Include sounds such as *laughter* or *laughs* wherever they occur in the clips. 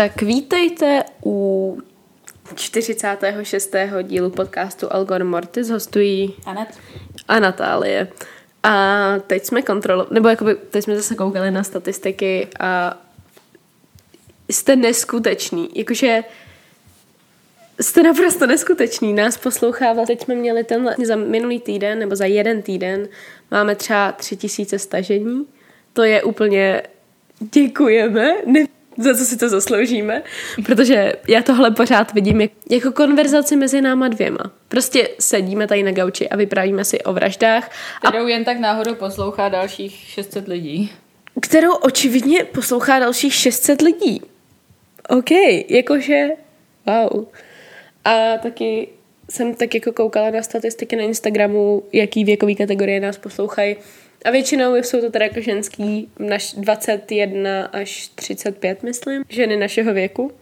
Tak vítejte u 46. dílu podcastu Algor Mortis. Hostují Anet. a Natálie. A teď jsme kontrolo, nebo jakoby teď jsme zase koukali na statistiky a jste neskutečný. Jakože jste naprosto neskutečný. Nás poslouchá. Teď jsme měli tenhle, za minulý týden, nebo za jeden týden, máme třeba tři tisíce stažení. To je úplně děkujeme, ne, za co si to zasloužíme, protože já tohle pořád vidím jak, jako konverzaci mezi náma dvěma. Prostě sedíme tady na gauči a vyprávíme si o vraždách, a Kterou jen tak náhodou poslouchá dalších 600 lidí. kterou očividně poslouchá dalších 600 lidí. OK, jakože wow. A taky jsem tak jako koukala na statistiky na Instagramu, jaký věkový kategorie nás poslouchají. A většinou jsou to teda jako ženský naš 21 až 35, myslím, ženy našeho věku.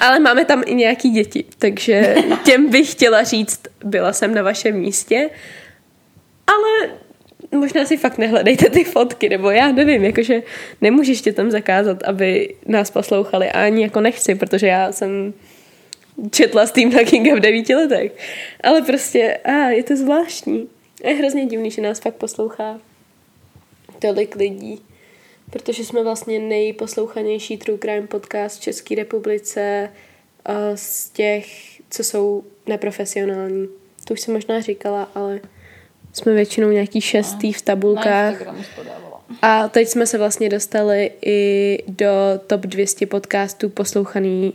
Ale máme tam i nějaký děti, takže *laughs* těm bych chtěla říct, byla jsem na vašem místě, ale možná si fakt nehledejte ty fotky, nebo já nevím, jakože nemůžeš tě tam zakázat, aby nás poslouchali a ani jako nechci, protože já jsem četla Stephen Kinga v devíti letech. Ale prostě, a je to zvláštní. A je hrozně divný, že nás fakt poslouchá tolik lidí, protože jsme vlastně nejposlouchanější true crime podcast v České republice a z těch, co jsou neprofesionální. To už jsem možná říkala, ale jsme většinou nějaký šestý v tabulkách. A teď jsme se vlastně dostali i do top 200 podcastů poslouchaný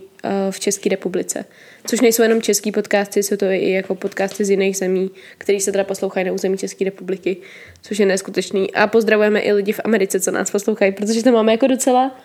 v České republice. Což nejsou jenom český podcasty, jsou to i jako podcasty z jiných zemí, které se teda poslouchají na území České republiky, což je neskutečný. A pozdravujeme i lidi v Americe, co nás poslouchají, protože tam máme jako docela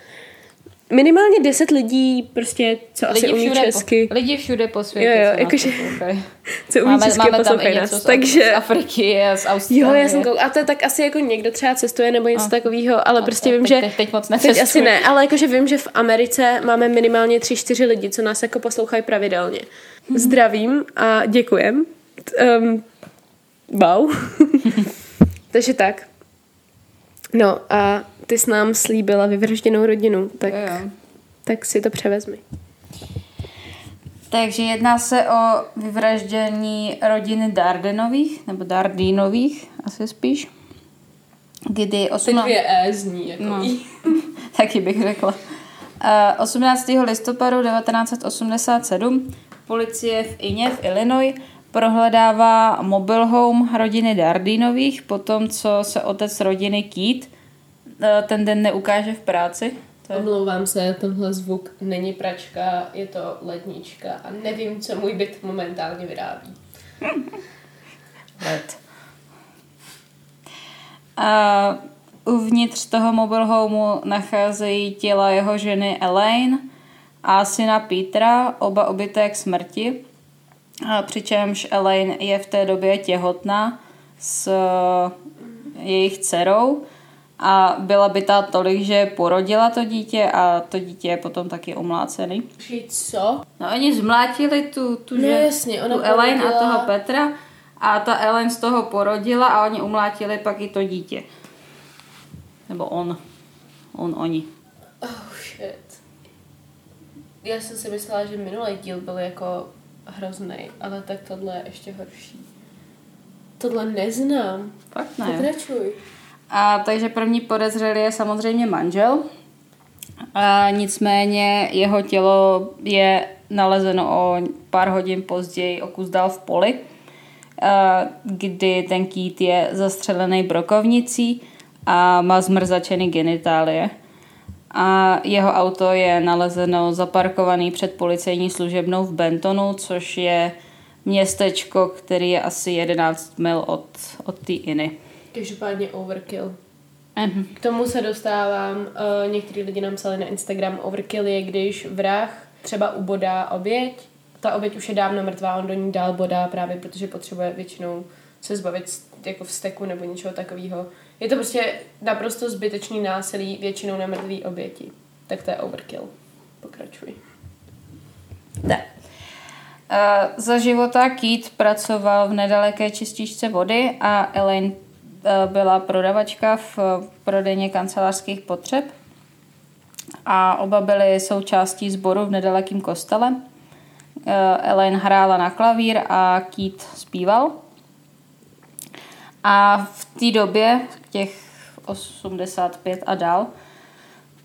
minimálně 10 lidí, prostě, co asi Lidi umí všude, česky, po, lidi všude po světě, Jo, jo, co jakože- *laughs* co umí Máme, česky a máme tam i něco nás. z, Takže... z Afriky a z Austrálie. Jo, já jsem koukala. A to je tak asi jako někdo třeba cestuje nebo něco A. takového, ale A prostě teď- vím, teď- že... teď- teď moc Teď necestuje. asi ne, ale jakože vím, že v Americe máme minimálně tři, čtyři lidi, co nás jako poslouchají pravidelně. Mhm. Zdravím a děkujem. Um, wow. *laughs* Takže tak. No a ty jsi nám slíbila vyvražděnou rodinu, tak, Jo, jo. tak si to převezmi. Takže jedná se o vyvraždění rodiny Dardenových, nebo Dardínových, asi spíš. Kdy 18... E zní jako No. *laughs* Taky bych řekla. Eh, 18. listopadu 1987 policie v Ině v Illinois prohledává mobile home rodiny Dardinových po tom, co se otec rodiny Keith eh, ten den neukáže v práci. To je Omlouvám se, tenhle zvuk není pračka, je to lednička a nevím, co můj byt momentálně vyrábí. led. A uvnitř toho mobile homeu nacházejí těla jeho ženy Elaine a syna Petra, oba obité k smrti. A přičemž Elaine je v té době těhotná s eh, jejich dcerou a byla bytá tolik, že porodila to dítě a to dítě je potom taky umlácený. Co? No oni zmlátili tu, tu, No že, jasně, ona tu Elaine a porodila- toho Petra a ta Elaine z toho porodila a oni umlátili pak i to dítě. Nebo on. On, oni. Oh shit. Já jsem si myslela, že minulý díl byl jako hrozný, ale tak tohle je ještě horší. Tohle neznám. Fakt ne. Pokračuj. A takže první podezřelý je samozřejmě manžel. A nicméně jeho tělo je nalezeno o pár hodin později o kus dál v poli, kdy ten kýt je zastřelený brokovnicí a má zmrzačený genitálie. A jeho auto je nalezeno zaparkovaný před policejní služebnou v Bentonu, což je městečko, který je asi 11 mil od, od té Iny. Každopádně overkill. Mhm. K tomu se dostávám, uh, některý lidi nám psali na Instagram, overkill je, když vrah třeba ubodá oběť, ta oběť už je dávno mrtvá, on do ní dál bodá právě, protože potřebuje většinou se zbavit jako vzteku nebo něčeho takového. Je to prostě naprosto zbytečný násilí většinou na mrtvý oběti. Tak to je overkill. Pokračuj. Ne. Eh, Za života Keith pracoval v nedaleké čističce vody a Elaine byla prodavačka v prodejně kancelářských potřeb. a oba byli součástí sboru v nedalekém kostele. Eh, Elaine hrála na klavír a Keith zpíval. A v té době, těch 85 a dál,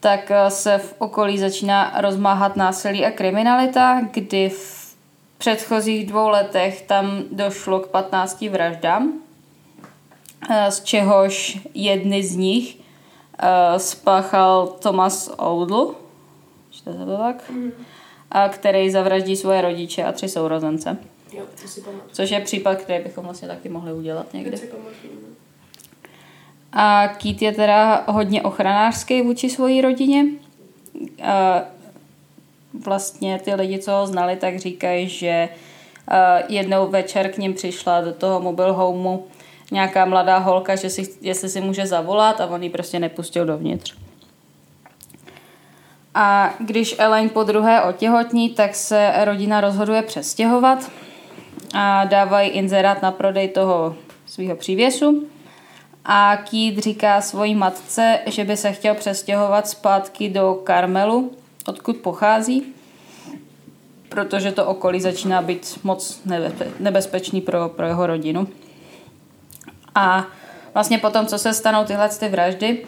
tak eh, se v okolí začíná rozmáhat násilí a kriminalita, kdy v předchozích dvou letech tam došlo k 15 vraždám, eh, z čehož jedny z nich uh, spáchal Thomas Oudl, to tak, mm. a který zavraždí svoje rodiče a tři sourozence. Jo, to si Což je případ, který bychom vlastně taky mohli udělat někdy. A Keith je teda hodně ochranářský vůči svojí rodině. A vlastně ty lidi, co ho znali, tak říkají, že jednou večer k ním přišla do toho mobile homeu nějaká mladá holka, že si, jestli si může zavolat a on ji prostě nepustil dovnitř. A když Elaine po druhé otěhotní, tak se rodina rozhoduje přestěhovat a dávají inzerát na prodej toho svého přívěsu. A Keith říká svojí matce, že by se chtěl přestěhovat zpátky do Karmelu, odkud pochází, protože to okolí začíná být moc nebezpečný pro, pro jeho rodinu. A vlastně potom, co se stanou tyhle ty vraždy,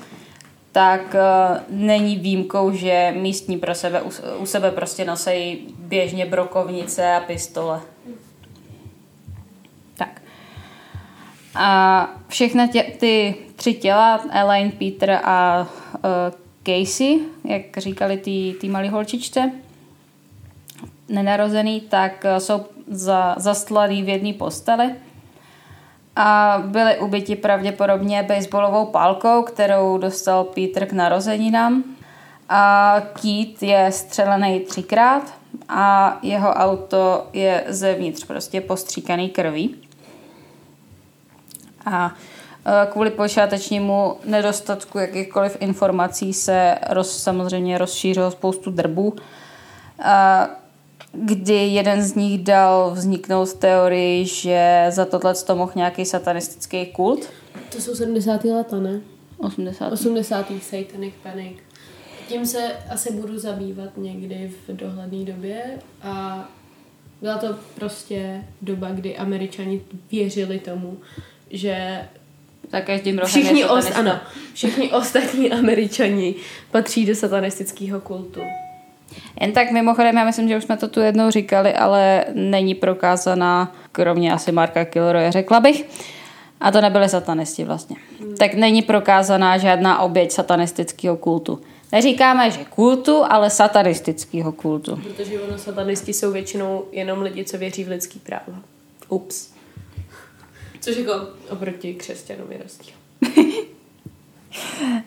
tak uh, není výjimkou, že místní pro sebe, u, u sebe prostě nosí běžně brokovnice a pistole. Tak. A všechny tě, ty tři těla, Elaine, Peter a uh, Casey, jak říkali ty, ty malé holčičce, nenarozený, tak uh, jsou za, zastlaný v jedné posteli a byli ubiti pravděpodobně baseballovou pálkou, kterou dostal Peter k narozeninám. A Keith je střelený třikrát a jeho auto je zevnitř prostě postříkaný krví. A e, kvůli počátečnímu nedostatku jakýchkoliv informací se roz, samozřejmě rozšířilo spoustu drbů. A kdy jeden z nich dal vzniknout teorii, že za tohle to mohl nějaký satanistický kult. To jsou 70. leta, ne? 80. 80. Satanic Panic. Tím se asi budu zabývat někdy v dohledné době a byla to prostě doba, kdy američani věřili tomu, že za každým rohem všichni, ost, ano, všichni ostatní američani patří do satanistického kultu. Jen tak mimochodem, já myslím, že už jsme to tu jednou říkali, ale není prokázaná, kromě asi Marka Kilroje, řekla bych. A to nebyly satanisti vlastně. Hmm. Tak není prokázaná žádná oběť satanistického kultu. Neříkáme, že kultu, ale satanistického kultu. Protože ono satanisti jsou většinou jenom lidi, co věří v lidský práva. Ups. Což jako oproti křesťanům je rozdíl. *laughs*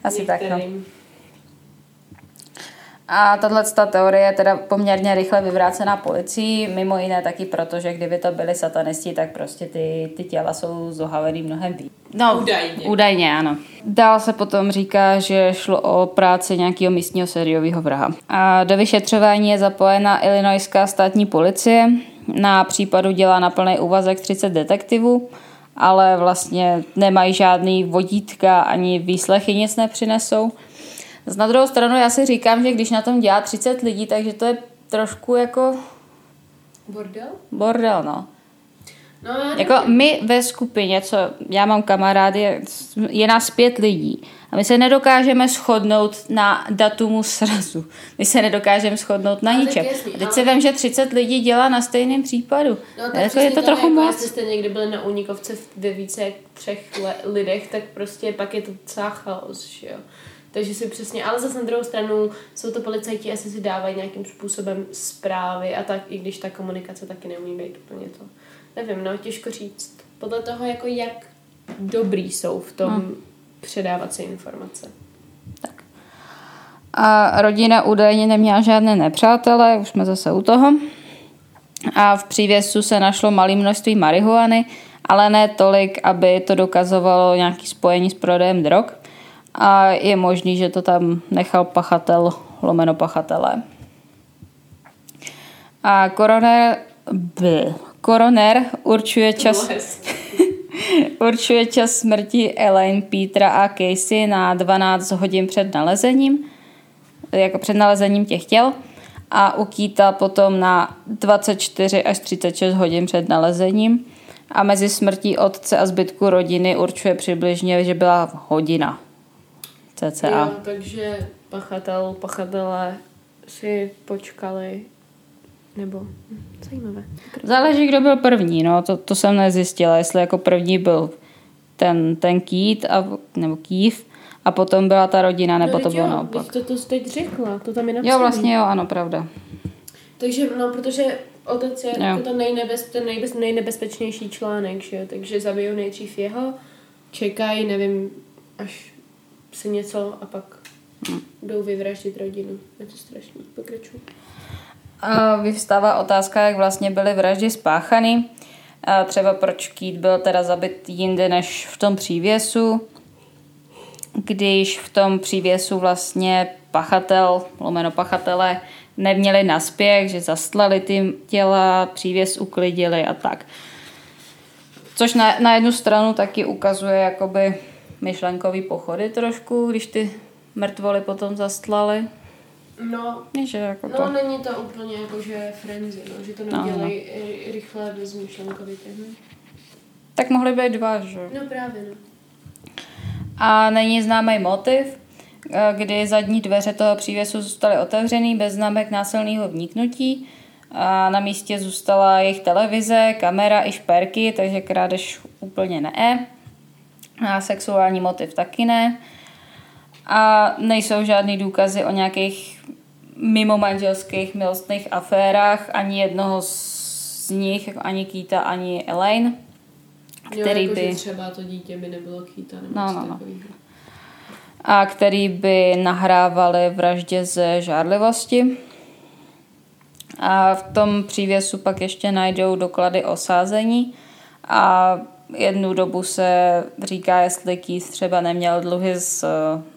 Asi Některým. tak, no. A tahle teorie je teda poměrně rychle vyvrácená policií, mimo jiné taky proto, že kdyby to byli satanisti, tak prostě ty, ty těla jsou zohavený mnohem víc. No, údajně. Údajně, ano. Dál se potom říká, že šlo o práci nějakého místního sériového vraha. A do vyšetřování je zapojena Illinoiská státní policie. Na případu dělá na plný úvazek 30 detektivů, ale vlastně nemají žádný vodítka ani výslechy nic nepřinesou. Z na druhou stranu já si říkám, že když na tom dělá 30 lidí, takže to je trošku jako... Bordel? Bordel, no. No, jako my ve skupině, co já mám kamarády, je nás pět lidí a my se nedokážeme shodnout na datumu srazu. My se nedokážeme shodnout na ničem. Jasný, teď ale... si vím, že 30 lidí dělá na stejném případu. No, tak jako je to trochu jako moc. Jestli jste někdy byli na únikovce ve více jak třech lidech, tak prostě pak je to celá chaos, že jo. Takže si přesně, ale zase na druhou stranu jsou to policajti, asi si dávají nějakým způsobem zprávy a tak, i když ta komunikace taky neumí být úplně to. Nevím, no, těžko říct. Podle toho, jako jak dobrý jsou v tom hmm. předávat si informace. Tak. A rodina údajně neměla žádné nepřátele, už jsme zase u toho. A v přívěsu se našlo malé množství marihuany, ale ne tolik, aby to dokazovalo nějaké spojení s prodejem drog a je možný, že to tam nechal pachatel, lomeno pachatele. A koroner, bl, koroner určuje čas, *laughs* určuje čas smrti Elaine, Petra a Casey na 12 hodin před nalezením. jako před nalezením těch těl a u Kýta potom na 24 až 36 hodin před nalezením a mezi smrtí otce a zbytku rodiny určuje přibližně, že byla hodina cca. Jo, takže pachatel, pachatelé si počkali, nebo hm, zajímavé. Záleží, kdo byl první, no, to, to jsem nezjistila, jestli jako první byl ten, ten Kýt, a, nebo Kýv, a potom byla ta rodina, nebo no, to bylo jo, naopak. To, to teď řekla, to tam je napsané. Jo, vlastně jo, ano, pravda. Takže, no, protože otec je Jo. jako ten, nejnebez, ten nejbez, nejnebezpečnější článek, že jo? Takže zabijou nejdřív jeho, čekají, nevím, až se něco a pak Hm. jdou vyvraždit rodinu. Je to strašný. Pokračuj. A vyvstává otázka, jak vlastně byly vraždy spáchany. A třeba proč Kýt byl teda zabit jinde než v tom přívěsu, když v tom přívěsu vlastně pachatel, lomeno pachatele, neměli naspěch, že zastlali ty těla, přívěs uklidili a tak. Což na, na jednu stranu taky ukazuje jakoby myšlenkový pochody trošku, když ty mrtvoly potom zastlali. No, Že jako no to... není to úplně jako, že frenzy, no, že to No, nedělají no, rychle bez myšlenkovitě. Hm. Tak mohly být dva, že? jo? No právě, no. A není známý motiv, eh, kdy zadní dveře toho přívěsu zůstaly otevřený bez známek násilného vniknutí. A na místě zůstala jejich televize, kamera i šperky, takže krádež úplně ne. A sexuální motiv taky ne. A nejsou žádný důkazy o nějakých mimo manželských milostných aférách, ani jednoho z nich, jako ani Kýta, ani Elaine, který jo, jako, by... Třeba to dítě by nebylo kýta nebo No, no, no. a který by nahrávali vraždě ze žárlivosti. A v tom přívěsu pak ještě najdou doklady o sázení a jednu dobu se říká, jestli Keith třeba neměl dluhy z,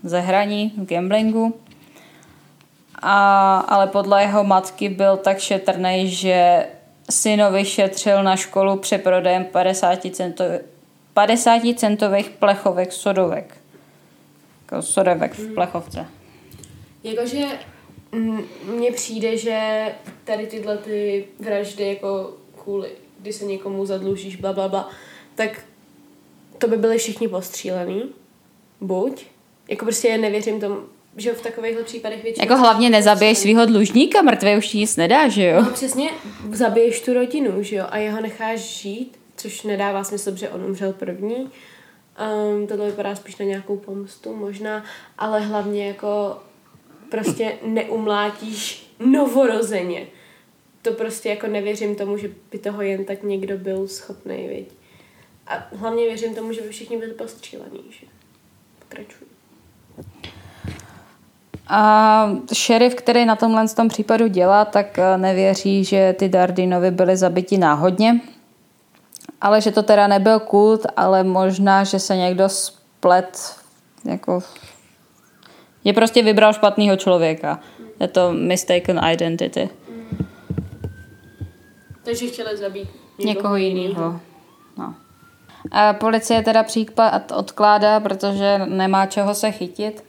ze hraní, gamblingu. A, ale podle jeho matky byl tak šetrný, že synovi šetřil na školu přeprodejem 50, cento, 50 centových plechovek sodovek. Jako sodovek v plechovce. Jakože mm, mně přijde, že tady tyhle ty vraždy jako kvůli, kdy se někomu zadlužíš, bla, bla, bla, tak to by byli všichni postřílený. Buď. Jako prostě nevěřím tomu, že v takovýchhle případech většinou... Jako hlavně nezabiješ svého dlužníka, mrtvý už ti nic nedá, že jo? No přesně, zabiješ tu rodinu, že jo, a jeho necháš žít, což nedává smysl, protože on umřel první. Um, tohle vypadá spíš na nějakou pomstu možná, ale hlavně jako prostě neumlátíš novorozeně. To prostě jako nevěřím tomu, že by toho jen tak někdo byl schopný, viď. A hlavně věřím tomu, že by všichni byli postřílení, že? Pokračuj. A šerif, který na tomhle tom případu dělá, tak eh, nevěří, že ty Dardinovi byly zabiti náhodně, ale že to teda nebyl kult, ale možná, že se někdo splet jako je prostě vybral špatného člověka. Je to mistaken identity. Takže chtěli zabít Někoho jiného. A policie teda případ odkládá, protože nemá čeho se chytit.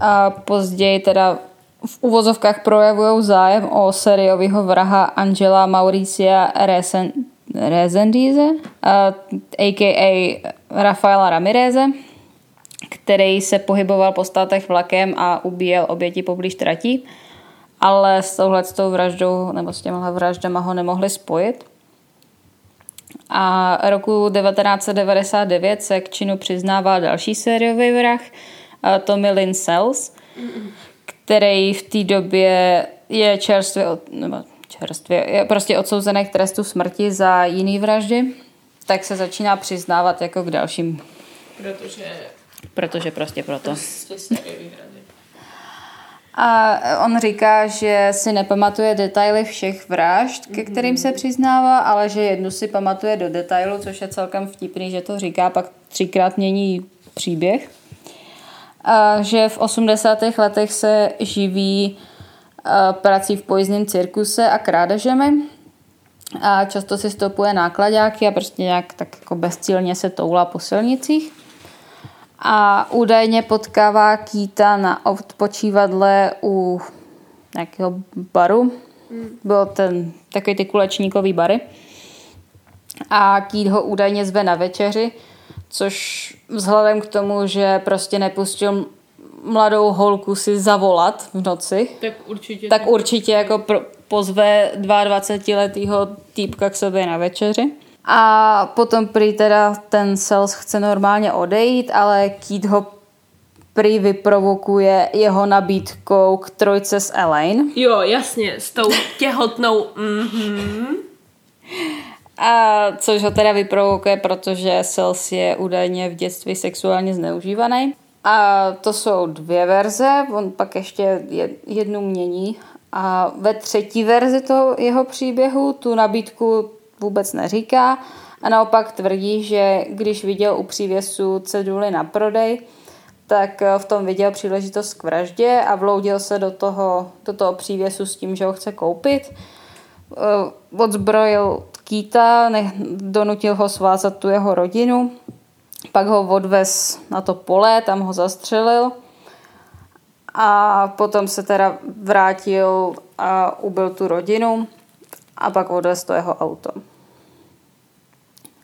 A později teda v uvozovkách projevují zájem o sériového vraha Angela Mauricia Resen, Rezendize, a.k.a. Rafaela Ramireze, který se pohyboval po státech vlakem a ubíjel oběti poblíž trati, ale s touhle s tou vraždou nebo s těmhle vraždama ho nemohli spojit. A roku 1999 se k činu přiznává další sériový vrah, Tommy Lynn Sells, který v té době je čerstvě, od, nebo čerstvě, je prostě odsouzený k trestu smrti za jiný vraždy, tak se začíná přiznávat jako k dalším, Protože protože prostě proto. prostě. A on říká, že si nepamatuje detaily všech vražd, ke kterým se přiznává, ale že jednu si pamatuje do detailu, což je celkem vtipný, že to říká, pak třikrát mění příběh. A že v 80. letech se živí prací v pojízdném cirkuse a krádežemi. A často si stopuje nákladáky a prostě nějak tak jako bezcílně se toulá po silnicích. A údajně potkává Kýta na odpočívadle u nějakého baru. Byl ten takový ty kulečníkový bary. A Kýt ho údajně zve na večeři, což vzhledem k tomu, že prostě nepustil mladou holku si zavolat v noci, Tak určitě. tak určitě jako pro, pozve 22-letýho týpka k sobě na večeři. A potom prý teda ten sales chce normálně odejít, ale Keith ho prý vyprovokuje jeho nabídkou k trojce s Elaine. Jo, jasně, s tou těhotnou. Mhm. A což ho teda vyprovokuje, protože Sales je údajně v dětství sexuálně zneužívaný. A to jsou dvě verze, on pak ještě jednu mění. A ve třetí verzi toho jeho příběhu tu nabídku vůbec neříká a naopak tvrdí, že když viděl u přívěsu ceduly na prodej, tak v tom viděl příležitost k vraždě a vloudil se do toho, do toho přívěsu s tím, že ho chce koupit. Odzbrojil Kýta, donutil ho svázat tu jeho rodinu, pak ho odvez na to pole, tam ho zastřelil a potom se teda vrátil a ubil tu rodinu a pak odvez to jeho auto.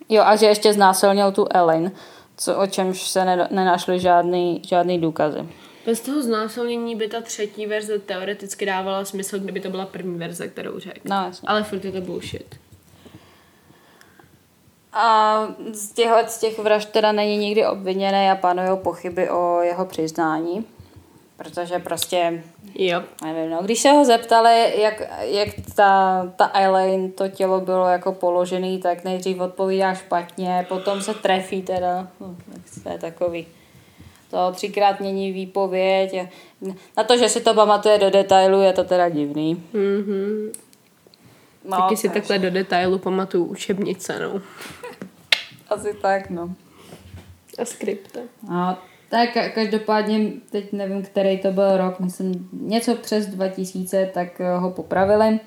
Jo, a že ještě znásilnil tu Ellen, co, o čemž se ne, nenašly žádný, žádný důkazy. Bez toho znásilnění by ta třetí verze teoreticky dávala smysl, kdyby to byla první verze, kterou řekl. No, jasně. Ale furt je to bullshit. A z těchto z těch vražd teda není nikdy obviněný a panují pochyby o jeho přiznání. Protože prostě, Jo. nevím, no, když se ho zeptali, jak, jak ta, ta Eileen, to tělo bylo jako položený, tak nejdřív odpovídá špatně, potom se trefí teda, no, tak to je takový. To třikrát mění výpověď. a Na to, že si to pamatuje do detailu, je to teda divný. Mhm. No, Taky si takže- takhle do detailu pamatuju učebnice, no. *laughs* Asi tak, no. A skripta. No, tak ka- každopádně, teď nevím, který to byl rok, myslím něco přes 2000, tak eh, ho popravili.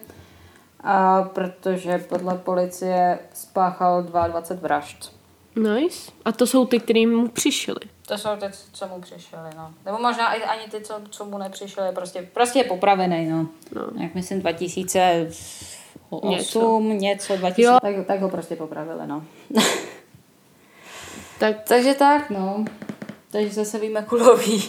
A protože podle policie spáchal 22 vražd. Nice. A to jsou ty, který mu přišli. To jsou ty, co mu přišli, no. Nebo možná i ani ty, co, co mu nepřišli, prostě, prostě je popravený, no. No. Jak myslím 2008, Něco. něco, něco 2000, Jo. tak, tak ho prostě popravili, no. Tak *laughs* Takže tak, no. Takže zase víme kulový.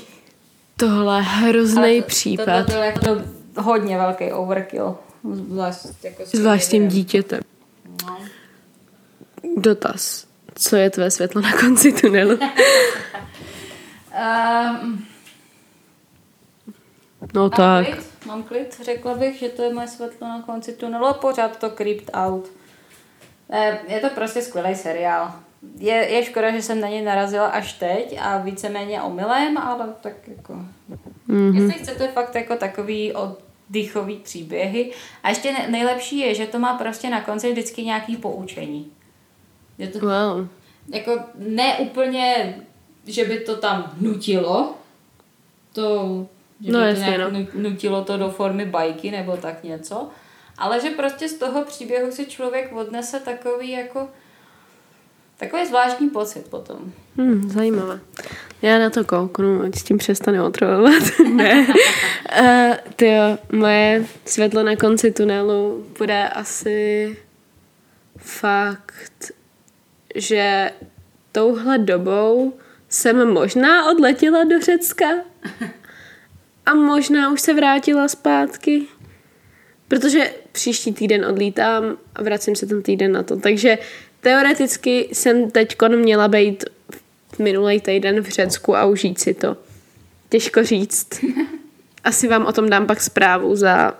tohle hrozný to- případ. Tohle byl jako hodně velký overkill. Zvlášť, jako s tím Zvlášť tím videem. dítětem. No. Dotaz. Co je tvé světlo na konci tunelu? Um, *laughs* No tak. klid, mám klid, řekla bych, že to je moje světlo na konci tunelu a pořád to creeped out. Eh, Je to prostě skvělý seriál. Je, je škoda, že jsem na něj narazila až teď a víceméně omylem, ale tak jako... Mm-hmm. Jestli chcete fakt jako takový oddychový příběhy. A ještě ne- nejlepší je, že to má prostě na konci vždycky nějaký poučení. Je to Wow. jako ne úplně, že by to tam nutilo, to, že No by jasně, to nějak no. nu- nutilo to do formy bajky nebo tak něco, ale že prostě z toho příběhu si člověk odnese takový jako takový zvláštní pocit potom. Hmm, zajímavé. Já na to kouknu, ať s tím přestane otravovat. *laughs* ne. Uh, tyjo, moje světlo na konci tunelu bude asi fakt, že touhle dobou jsem možná odletěla do Řecka a možná už se vrátila zpátky, protože příští týden odlítám a vracím se ten týden na to. Takže teoreticky jsem teď měla být minulý týden v Řecku a užít si to. Těžko říct. *laughs* Asi vám o tom dám pak zprávu za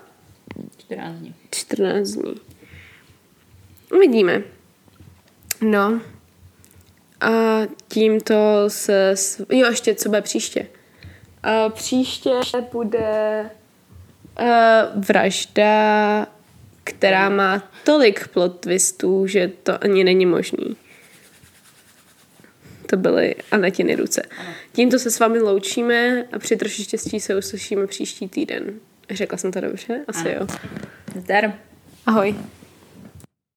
14 dní. 14 dní. Uvidíme. No. A tímto se... Jo, ještě co bude příště. A příště bude uh, vražda, která má tolik plot twistů, že to ani není možný. To byly Anetiny ruce. Tímto se s vámi loučíme a při troši štěstí se uslyšíme příští týden. Řekla jsem to dobře? Asi jo. Zdar. Ahoj.